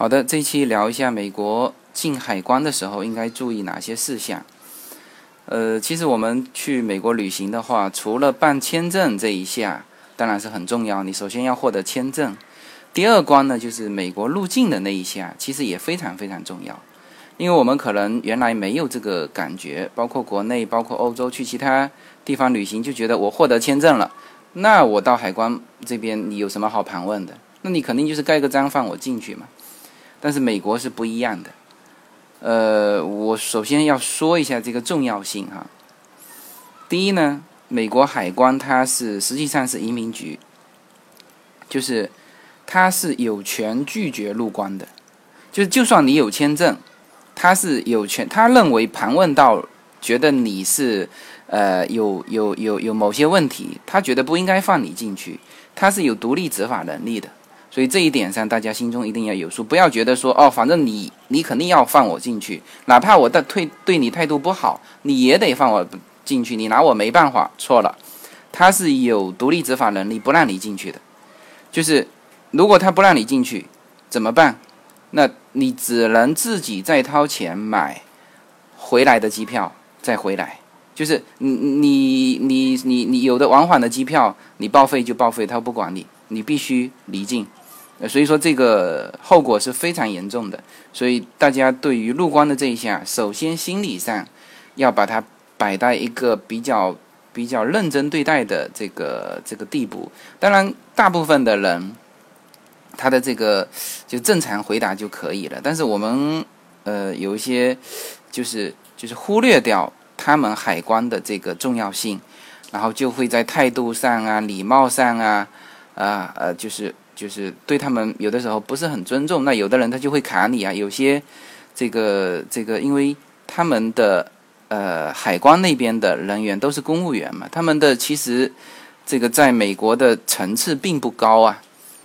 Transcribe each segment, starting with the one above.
好的，这期聊一下美国进海关的时候应该注意哪些事项。呃，其实我们去美国旅行的话，除了办签证这一下，当然是很重要。你首先要获得签证，第二关呢就是美国入境的那一下，其实也非常非常重要。因为我们可能原来没有这个感觉，包括国内，包括欧洲，去其他地方旅行就觉得我获得签证了，那我到海关这边你有什么好盘问的？那你肯定就是盖个章放我进去嘛。但是美国是不一样的，呃，我首先要说一下这个重要性哈。第一呢，美国海关它是实际上是移民局，就是它是有权拒绝入关的，就是就算你有签证，他是有权，他认为盘问到觉得你是呃有有有有某些问题，他觉得不应该放你进去，他是有独立执法能力的。所以这一点上，大家心中一定要有数，不要觉得说哦，反正你你肯定要放我进去，哪怕我的退对你态度不好，你也得放我进去，你拿我没办法。错了，他是有独立执法能力，不让你进去的。就是如果他不让你进去，怎么办？那你只能自己再掏钱买回来的机票再回来。就是你你你你你有的往返的机票，你报废就报废，他不管你，你必须离境。所以说这个后果是非常严重的，所以大家对于入关的这一项，首先心理上要把它摆在一个比较比较认真对待的这个这个地步。当然，大部分的人他的这个就正常回答就可以了，但是我们呃有一些就是就是忽略掉他们海关的这个重要性，然后就会在态度上啊、礼貌上啊啊呃就是。就是对他们有的时候不是很尊重，那有的人他就会卡你啊。有些这个这个，因为他们的呃海关那边的人员都是公务员嘛，他们的其实这个在美国的层次并不高啊。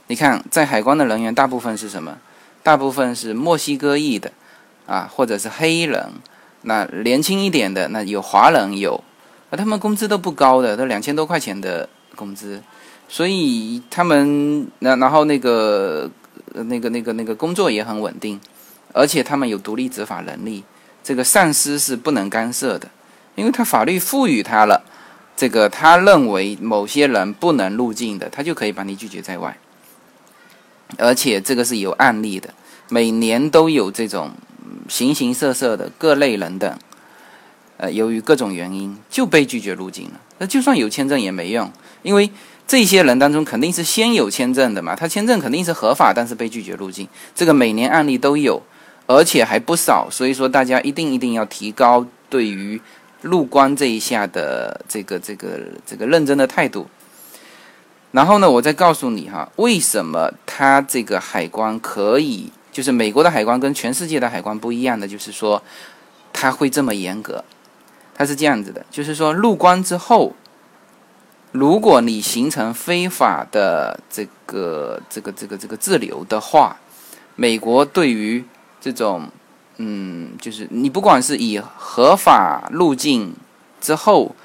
你看，在海关的人员大部分是什么？大部分是墨西哥裔的啊，或者是黑人。那年轻一点的，那有华人有，啊，他们工资都不高的，都两千多块钱的工资。所以他们然然后那个那个那个那个工作也很稳定，而且他们有独立执法能力，这个上司是不能干涉的，因为他法律赋予他了，这个他认为某些人不能入境的，他就可以把你拒绝在外，而且这个是有案例的，每年都有这种形形色色的各类人等，呃，由于各种原因就被拒绝入境了，那就算有签证也没用，因为。这些人当中肯定是先有签证的嘛，他签证肯定是合法，但是被拒绝入境，这个每年案例都有，而且还不少，所以说大家一定一定要提高对于入关这一下的这个这个这个认真的态度。然后呢，我再告诉你哈，为什么他这个海关可以，就是美国的海关跟全世界的海关不一样的，就是说他会这么严格，他是这样子的，就是说入关之后。如果你形成非法的这个这个这个这个滞留的话，美国对于这种嗯，就是你不管是以合法路径之后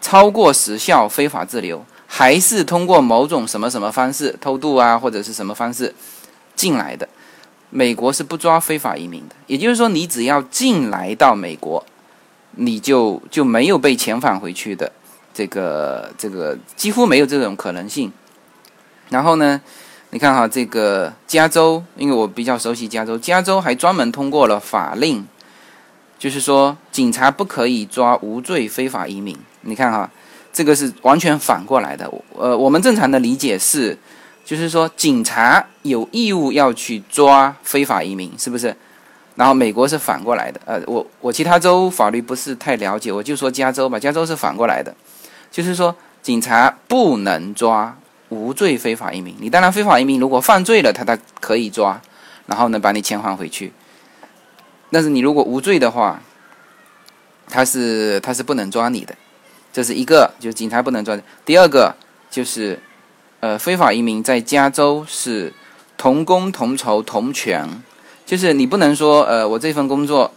超过时效非法滞留，还是通过某种什么什么方式偷渡啊，或者是什么方式进来的，美国是不抓非法移民的。也就是说，你只要进来到美国，你就就没有被遣返回去的。这个这个几乎没有这种可能性。然后呢，你看哈，这个加州，因为我比较熟悉加州，加州还专门通过了法令，就是说警察不可以抓无罪非法移民。你看哈，这个是完全反过来的。呃，我们正常的理解是，就是说警察有义务要去抓非法移民，是不是？然后美国是反过来的。呃，我我其他州法律不是太了解，我就说加州吧，加州是反过来的。就是说，警察不能抓无罪非法移民。你当然非法移民如果犯罪了，他他可以抓，然后呢把你遣返回去。但是你如果无罪的话，他是他是不能抓你的。这是一个，就是警察不能抓。第二个就是，呃，非法移民在加州是同工同酬同权，就是你不能说，呃，我这份工作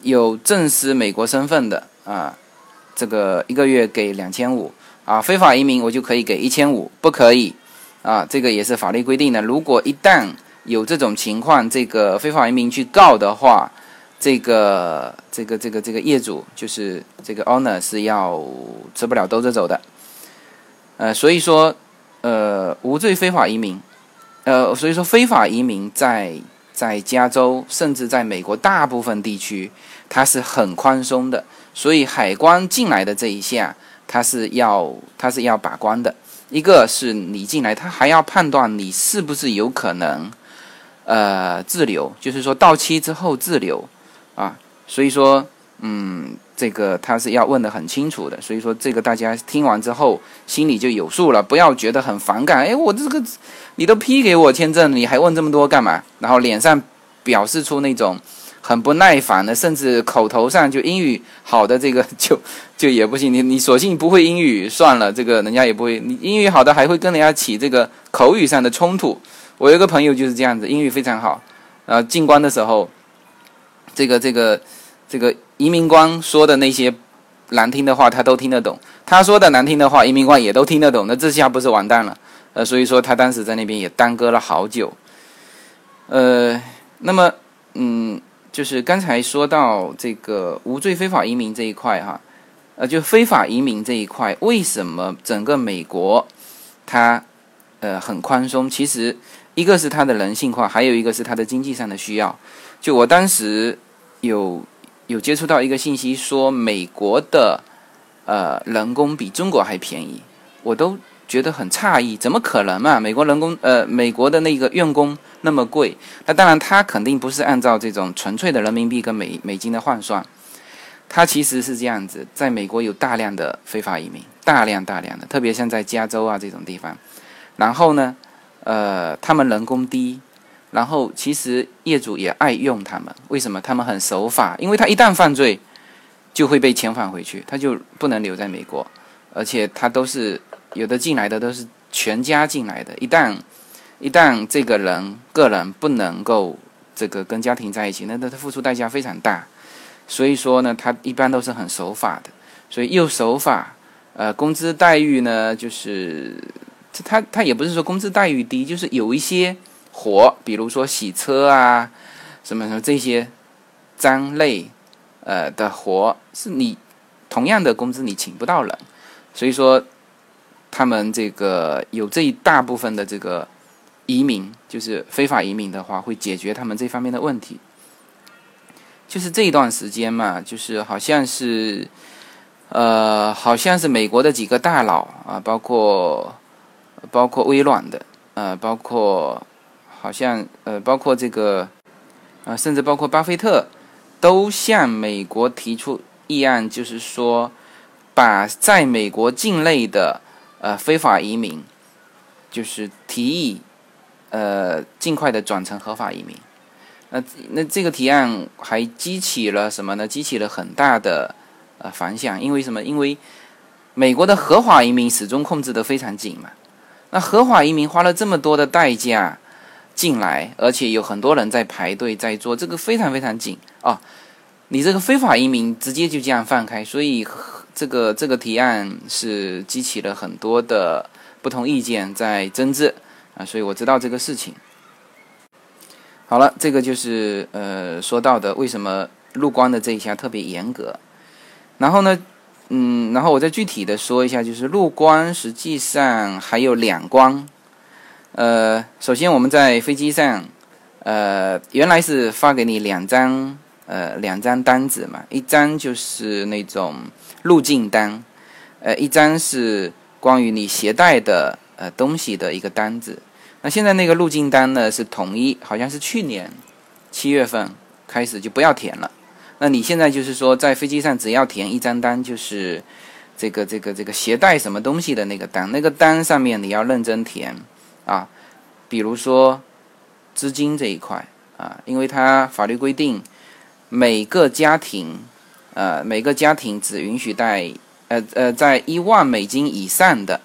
有正式美国身份的啊。这个一个月给两千五啊，非法移民我就可以给一千五，不可以啊，这个也是法律规定的。如果一旦有这种情况，这个非法移民去告的话，这个这个这个这个业主就是这个 owner 是要吃不了兜着走的。呃，所以说，呃，无罪非法移民，呃，所以说非法移民在在加州甚至在美国大部分地区，它是很宽松的。所以海关进来的这一下，它是要它是要把关的。一个是你进来，他还要判断你是不是有可能，呃，滞留，就是说到期之后滞留，啊，所以说，嗯，这个他是要问的很清楚的。所以说，这个大家听完之后心里就有数了，不要觉得很反感。哎，我这个你都批给我签证，你还问这么多干嘛？然后脸上表示出那种。很不耐烦的，甚至口头上就英语好的这个就就也不行。你你索性不会英语算了，这个人家也不会。你英语好的还会跟人家起这个口语上的冲突。我有一个朋友就是这样子，英语非常好，然后进关的时候，这个这个这个移民官说的那些难听的话他都听得懂，他说的难听的话移民官也都听得懂，那这下不是完蛋了？呃，所以说他当时在那边也耽搁了好久。呃，那么嗯。就是刚才说到这个无罪非法移民这一块哈，呃，就非法移民这一块，为什么整个美国它呃很宽松？其实一个是它的人性化，还有一个是它的经济上的需要。就我当时有有接触到一个信息，说美国的呃人工比中国还便宜，我都觉得很诧异，怎么可能嘛？美国人工呃美国的那个用工。那么贵，那当然，他肯定不是按照这种纯粹的人民币跟美美金的换算，他其实是这样子。在美国有大量的非法移民，大量大量的，特别像在加州啊这种地方。然后呢，呃，他们人工低，然后其实业主也爱用他们。为什么？他们很守法，因为他一旦犯罪，就会被遣返回去，他就不能留在美国。而且他都是有的进来的都是全家进来的，一旦。一旦这个人个人不能够这个跟家庭在一起，那他他付出代价非常大。所以说呢，他一般都是很守法的。所以又守法，呃，工资待遇呢，就是他他也不是说工资待遇低，就是有一些活，比如说洗车啊，什么什么这些脏累呃的活，是你同样的工资你请不到人。所以说，他们这个有这一大部分的这个。移民就是非法移民的话，会解决他们这方面的问题。就是这一段时间嘛，就是好像是，呃，好像是美国的几个大佬啊，包括包括微软的，呃，包括好像呃，包括这个啊，甚至包括巴菲特，都向美国提出议案，就是说，把在美国境内的呃非法移民，就是提议。呃，尽快的转成合法移民。那那这个提案还激起了什么呢？激起了很大的呃反响。因为什么？因为美国的合法移民始终控制的非常紧嘛。那合法移民花了这么多的代价进来，而且有很多人在排队在做，这个非常非常紧啊。你这个非法移民直接就这样放开，所以这个这个提案是激起了很多的不同意见在争执。啊，所以我知道这个事情。好了，这个就是呃说到的为什么入关的这一项特别严格。然后呢，嗯，然后我再具体的说一下，就是入关实际上还有两关。呃，首先我们在飞机上，呃，原来是发给你两张呃两张单子嘛，一张就是那种入境单，呃，一张是关于你携带的。呃，东西的一个单子，那现在那个入境单呢是统一，好像是去年七月份开始就不要填了。那你现在就是说，在飞机上只要填一张单，就是这个这个这个携带什么东西的那个单，那个单上面你要认真填啊。比如说资金这一块啊，因为它法律规定每个家庭呃每个家庭只允许带呃呃在一万美金以上的。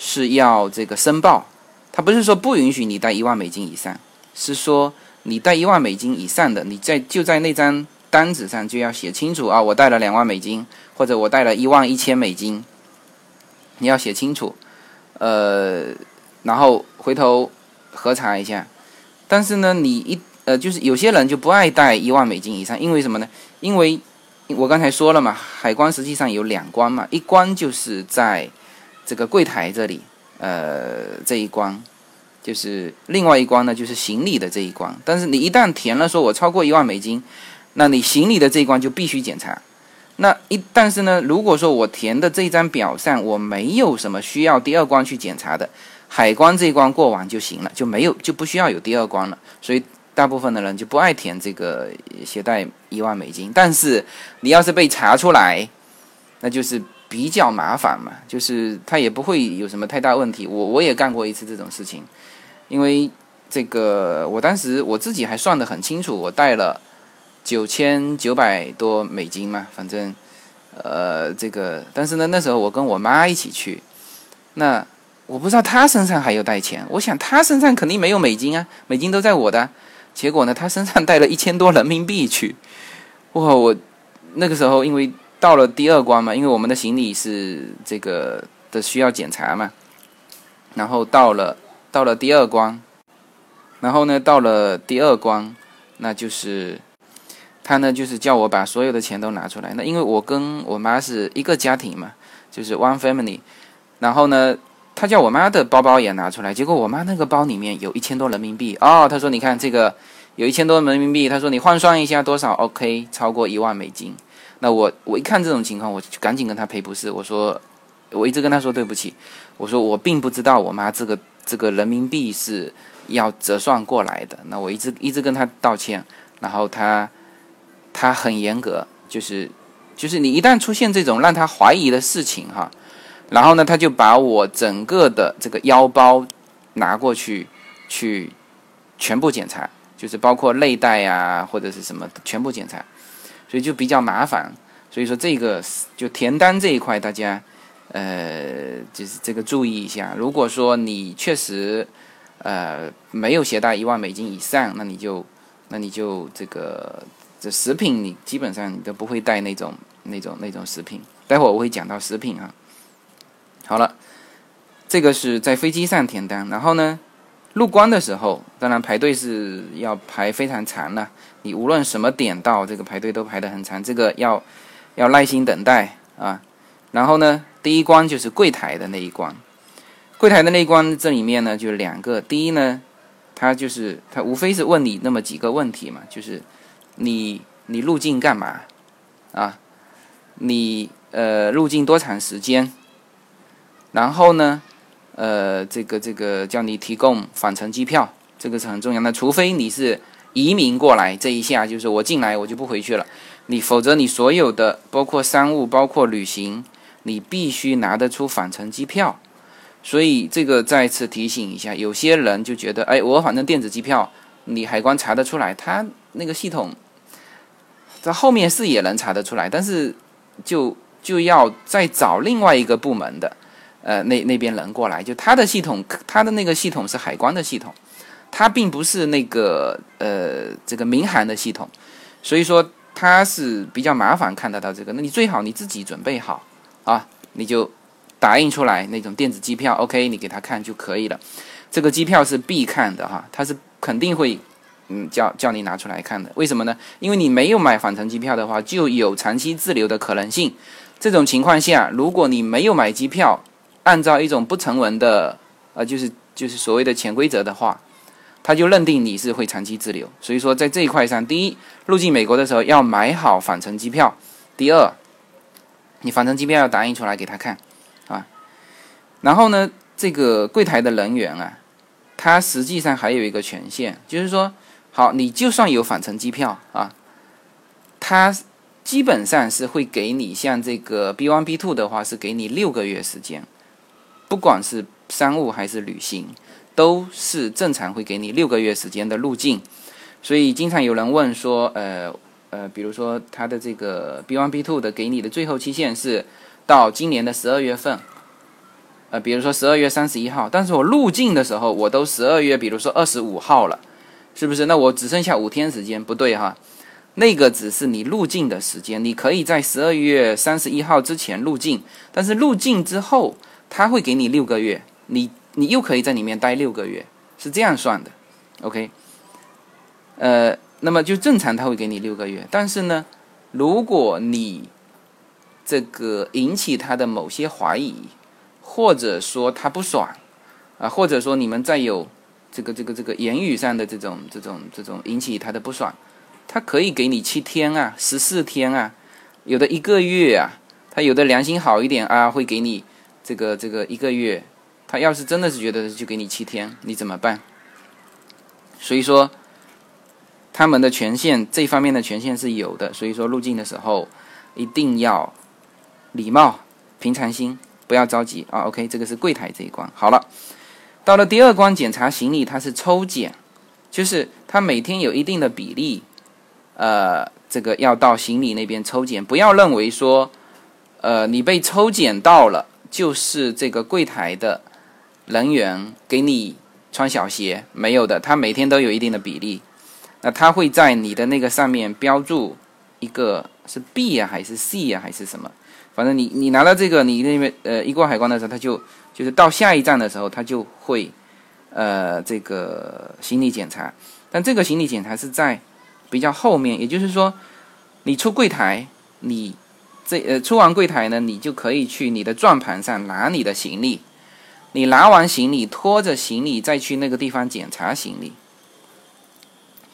是要这个申报，他不是说不允许你带一万美金以上，是说你带一万美金以上的，你在就在那张单子上就要写清楚啊，我带了两万美金，或者我带了一万一千美金，你要写清楚，呃，然后回头核查一下，但是呢，你一呃，就是有些人就不爱带一万美金以上，因为什么呢？因为我刚才说了嘛，海关实际上有两关嘛，一关就是在这个柜台这里，呃，这一关，就是另外一关呢，就是行李的这一关。但是你一旦填了说我超过一万美金，那你行李的这一关就必须检查。那一但是呢，如果说我填的这张表上我没有什么需要第二关去检查的，海关这一关过完就行了，就没有就不需要有第二关了。所以。大部分的人就不爱填这个携带一万美金，但是你要是被查出来，那就是比较麻烦嘛，就是他也不会有什么太大问题。我我也干过一次这种事情，因为这个我当时我自己还算得很清楚，我带了九千九百多美金嘛，反正呃这个，但是呢那时候我跟我妈一起去，那我不知道她身上还有带钱，我想她身上肯定没有美金啊，美金都在我的。结果呢，他身上带了一千多人民币去，哇！我那个时候因为到了第二关嘛，因为我们的行李是这个的需要检查嘛，然后到了到了第二关，然后呢到了第二关，那就是他呢就是叫我把所有的钱都拿出来。那因为我跟我妈是一个家庭嘛，就是 one family，然后呢。他叫我妈的包包也拿出来，结果我妈那个包里面有一千多人民币哦。他说：“你看这个有一千多人民币。”他说：“你换算一下多少？OK，超过一万美金。”那我我一看这种情况，我就赶紧跟他赔不是。我说：“我一直跟他说对不起。”我说：“我并不知道我妈这个这个人民币是要折算过来的。”那我一直一直跟他道歉，然后他他很严格，就是就是你一旦出现这种让他怀疑的事情哈。然后呢，他就把我整个的这个腰包拿过去，去全部检查，就是包括内袋呀或者是什么全部检查，所以就比较麻烦。所以说这个就填单这一块，大家呃就是这个注意一下。如果说你确实呃没有携带一万美金以上，那你就那你就这个这食品你基本上你都不会带那种那种那种食品。待会儿我会讲到食品啊。好了，这个是在飞机上填单，然后呢，入关的时候，当然排队是要排非常长的。你无论什么点到，这个排队都排得很长，这个要要耐心等待啊。然后呢，第一关就是柜台的那一关，柜台的那一关，这里面呢就两个。第一呢，他就是他无非是问你那么几个问题嘛，就是你你入境干嘛啊？你呃入境多长时间？然后呢，呃，这个这个叫你提供返程机票，这个是很重要的。除非你是移民过来，这一下就是我进来我就不回去了。你否则你所有的包括商务、包括旅行，你必须拿得出返程机票。所以这个再次提醒一下，有些人就觉得，哎，我反正电子机票，你海关查得出来，他那个系统在后面是也能查得出来，但是就就要再找另外一个部门的。呃，那那边人过来，就他的系统，他的那个系统是海关的系统，他并不是那个呃这个民航的系统，所以说他是比较麻烦看得到这个。那你最好你自己准备好啊，你就打印出来那种电子机票，OK，你给他看就可以了。这个机票是必看的哈，他是肯定会嗯叫叫你拿出来看的。为什么呢？因为你没有买返程机票的话，就有长期滞留的可能性。这种情况下，如果你没有买机票，按照一种不成文的，呃，就是就是所谓的潜规则的话，他就认定你是会长期滞留。所以说，在这一块上，第一，入境美国的时候要买好返程机票；第二，你返程机票要打印出来给他看，啊。然后呢，这个柜台的人员啊，他实际上还有一个权限，就是说，好，你就算有返程机票啊，他基本上是会给你像这个 B one B two 的话，是给你六个月时间。不管是商务还是旅行，都是正常会给你六个月时间的入境。所以经常有人问说，呃呃，比如说他的这个 B one B two 的给你的最后期限是到今年的十二月份，呃，比如说十二月三十一号，但是我入境的时候我都十二月，比如说二十五号了，是不是？那我只剩下五天时间，不对哈？那个只是你入境的时间，你可以在十二月三十一号之前入境，但是入境之后。他会给你六个月，你你又可以在里面待六个月，是这样算的，OK。呃，那么就正常他会给你六个月。但是呢，如果你这个引起他的某些怀疑，或者说他不爽啊，或者说你们再有这个这个这个言语上的这种这种这种引起他的不爽，他可以给你七天啊，十四天啊，有的一个月啊，他有的良心好一点啊，会给你这个这个一个月。他要是真的是觉得就给你七天，你怎么办？所以说，他们的权限这方面的权限是有的。所以说入境的时候一定要礼貌、平常心，不要着急啊。OK，这个是柜台这一关。好了，到了第二关检查行李，它是抽检，就是他每天有一定的比例，呃，这个要到行李那边抽检。不要认为说，呃，你被抽检到了，就是这个柜台的。人员给你穿小鞋没有的，他每天都有一定的比例，那他会在你的那个上面标注一个是 B 啊还是 C 啊还是什么，反正你你拿到这个，你那边呃一过海关的时候，他就就是到下一站的时候，他就会呃这个行李检查，但这个行李检查是在比较后面，也就是说你出柜台，你这呃出完柜台呢，你就可以去你的转盘上拿你的行李。你拿完行李，拖着行李再去那个地方检查行李，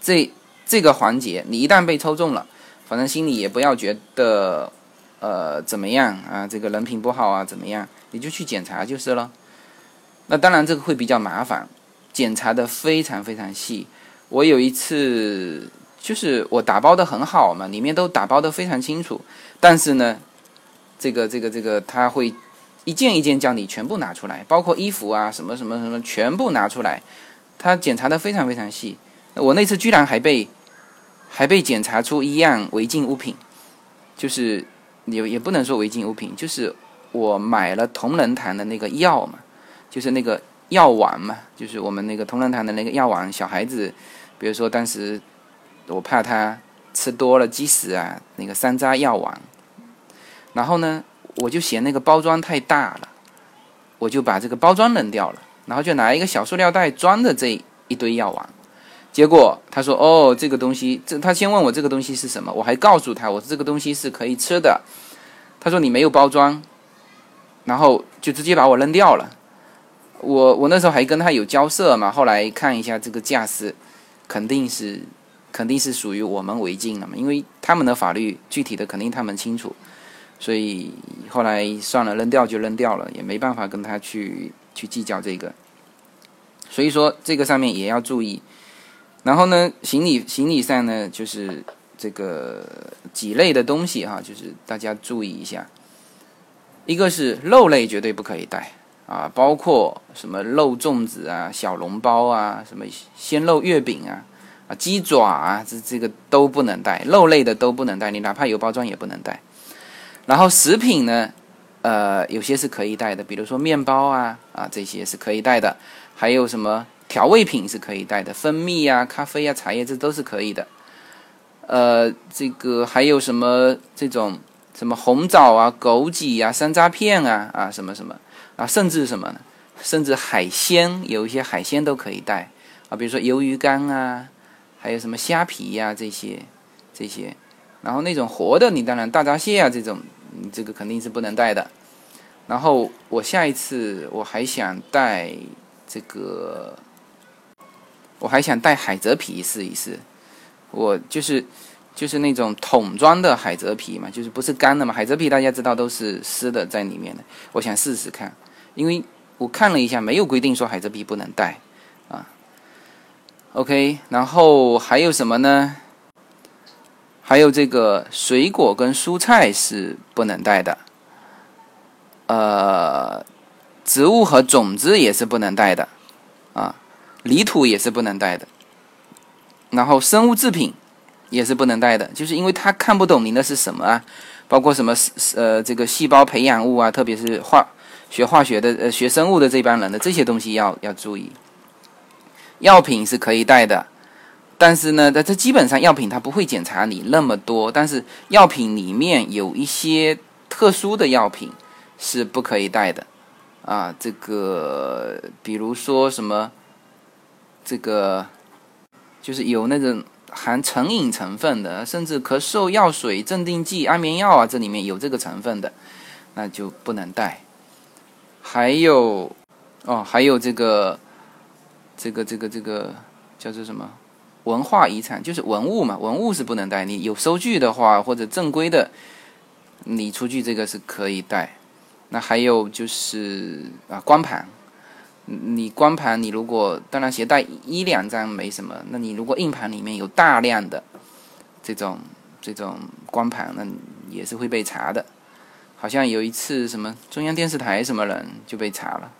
这这个环节，你一旦被抽中了，反正心里也不要觉得呃怎么样啊，这个人品不好啊怎么样，你就去检查就是了。那当然这个会比较麻烦，检查的非常非常细。我有一次就是我打包的很好嘛，里面都打包的非常清楚，但是呢，这个这个这个他会。一件一件叫你全部拿出来，包括衣服啊，什么什么什么，全部拿出来。他检查的非常非常细。我那次居然还被还被检查出一样违禁物品，就是也也不能说违禁物品，就是我买了同仁堂的那个药嘛，就是那个药丸嘛，就是我们那个同仁堂的那个药丸。小孩子，比如说当时我怕他吃多了积食啊，那个山楂药丸，然后呢。我就嫌那个包装太大了，我就把这个包装扔掉了，然后就拿一个小塑料袋装着这一堆药丸。结果他说：“哦，这个东西，这他先问我这个东西是什么，我还告诉他我这个东西是可以吃的。”他说：“你没有包装，然后就直接把我扔掉了。”我我那时候还跟他有交涉嘛，后来看一下这个架势，肯定是肯定是属于我们违禁了嘛，因为他们的法律具体的肯定他们清楚。所以后来算了，扔掉就扔掉了，也没办法跟他去去计较这个。所以说这个上面也要注意。然后呢，行李行李上呢，就是这个几类的东西哈，就是大家注意一下。一个是肉类绝对不可以带啊，包括什么肉粽子啊、小笼包啊、什么鲜肉月饼啊、啊鸡爪啊，这这个都不能带，肉类的都不能带，你哪怕有包装也不能带。然后食品呢，呃，有些是可以带的，比如说面包啊，啊，这些是可以带的。还有什么调味品是可以带的，蜂蜜啊、咖啡啊、茶叶，这都是可以的。呃，这个还有什么这种什么红枣啊、枸杞啊、山楂片啊，啊，什么什么啊，甚至什么呢？甚至海鲜，有一些海鲜都可以带啊，比如说鱿鱼干啊，还有什么虾皮呀，这些这些。然后那种活的，你当然大闸蟹啊这种。你这个肯定是不能带的。然后我下一次我还想带这个，我还想带海蜇皮试一试。我就是就是那种桶装的海蜇皮嘛，就是不是干的嘛。海蜇皮大家知道都是湿的在里面的。我想试试看，因为我看了一下，没有规定说海蜇皮不能带啊。OK，然后还有什么呢？还有这个水果跟蔬菜是不能带的，呃，植物和种子也是不能带的，啊，泥土也是不能带的，然后生物制品也是不能带的，就是因为他看不懂你那是什么啊，包括什么呃这个细胞培养物啊，特别是化学化学的呃学生物的这帮人的这些东西要要注意，药品是可以带的。但是呢，在这基本上药品它不会检查你那么多，但是药品里面有一些特殊的药品是不可以带的，啊，这个比如说什么，这个就是有那种含成瘾成分的，甚至咳嗽药水、镇定剂、安眠药啊，这里面有这个成分的，那就不能带。还有，哦，还有这个，这个这个这个叫做什么？文化遗产就是文物嘛，文物是不能带。你有收据的话，或者正规的，你出具这个是可以带。那还有就是啊，光盘。你光盘，你如果当然携带一两张没什么，那你如果硬盘里面有大量的这种这种光盘，那也是会被查的。好像有一次什么中央电视台什么人就被查了。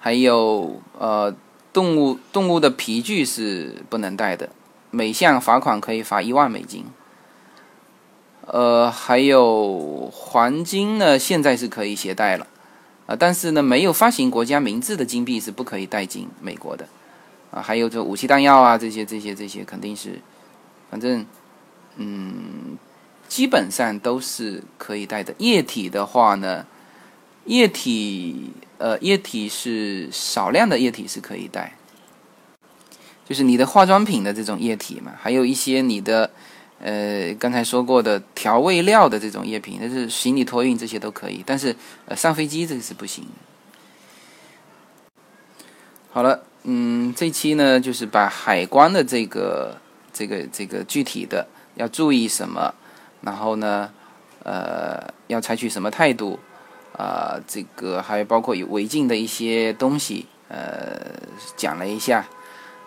还有呃。动物动物的皮具是不能带的，每项罚款可以罚一万美金。呃，还有黄金呢，现在是可以携带了，啊，但是呢，没有发行国家名字的金币是不可以带进美国的，啊，还有这武器弹药啊，这些这些这些肯定是，反正，嗯，基本上都是可以带的。液体的话呢，液体。呃，液体是少量的液体是可以带，就是你的化妆品的这种液体嘛，还有一些你的呃刚才说过的调味料的这种液品，那是行李托运这些都可以，但是呃上飞机这个是不行。好了，嗯，这期呢就是把海关的这个这个这个具体的要注意什么，然后呢呃要采取什么态度。啊，这个还有包括有违禁的一些东西，呃，讲了一下，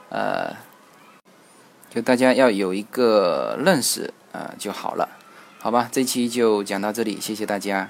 呃，就大家要有一个认识，呃，就好了，好吧？这期就讲到这里，谢谢大家。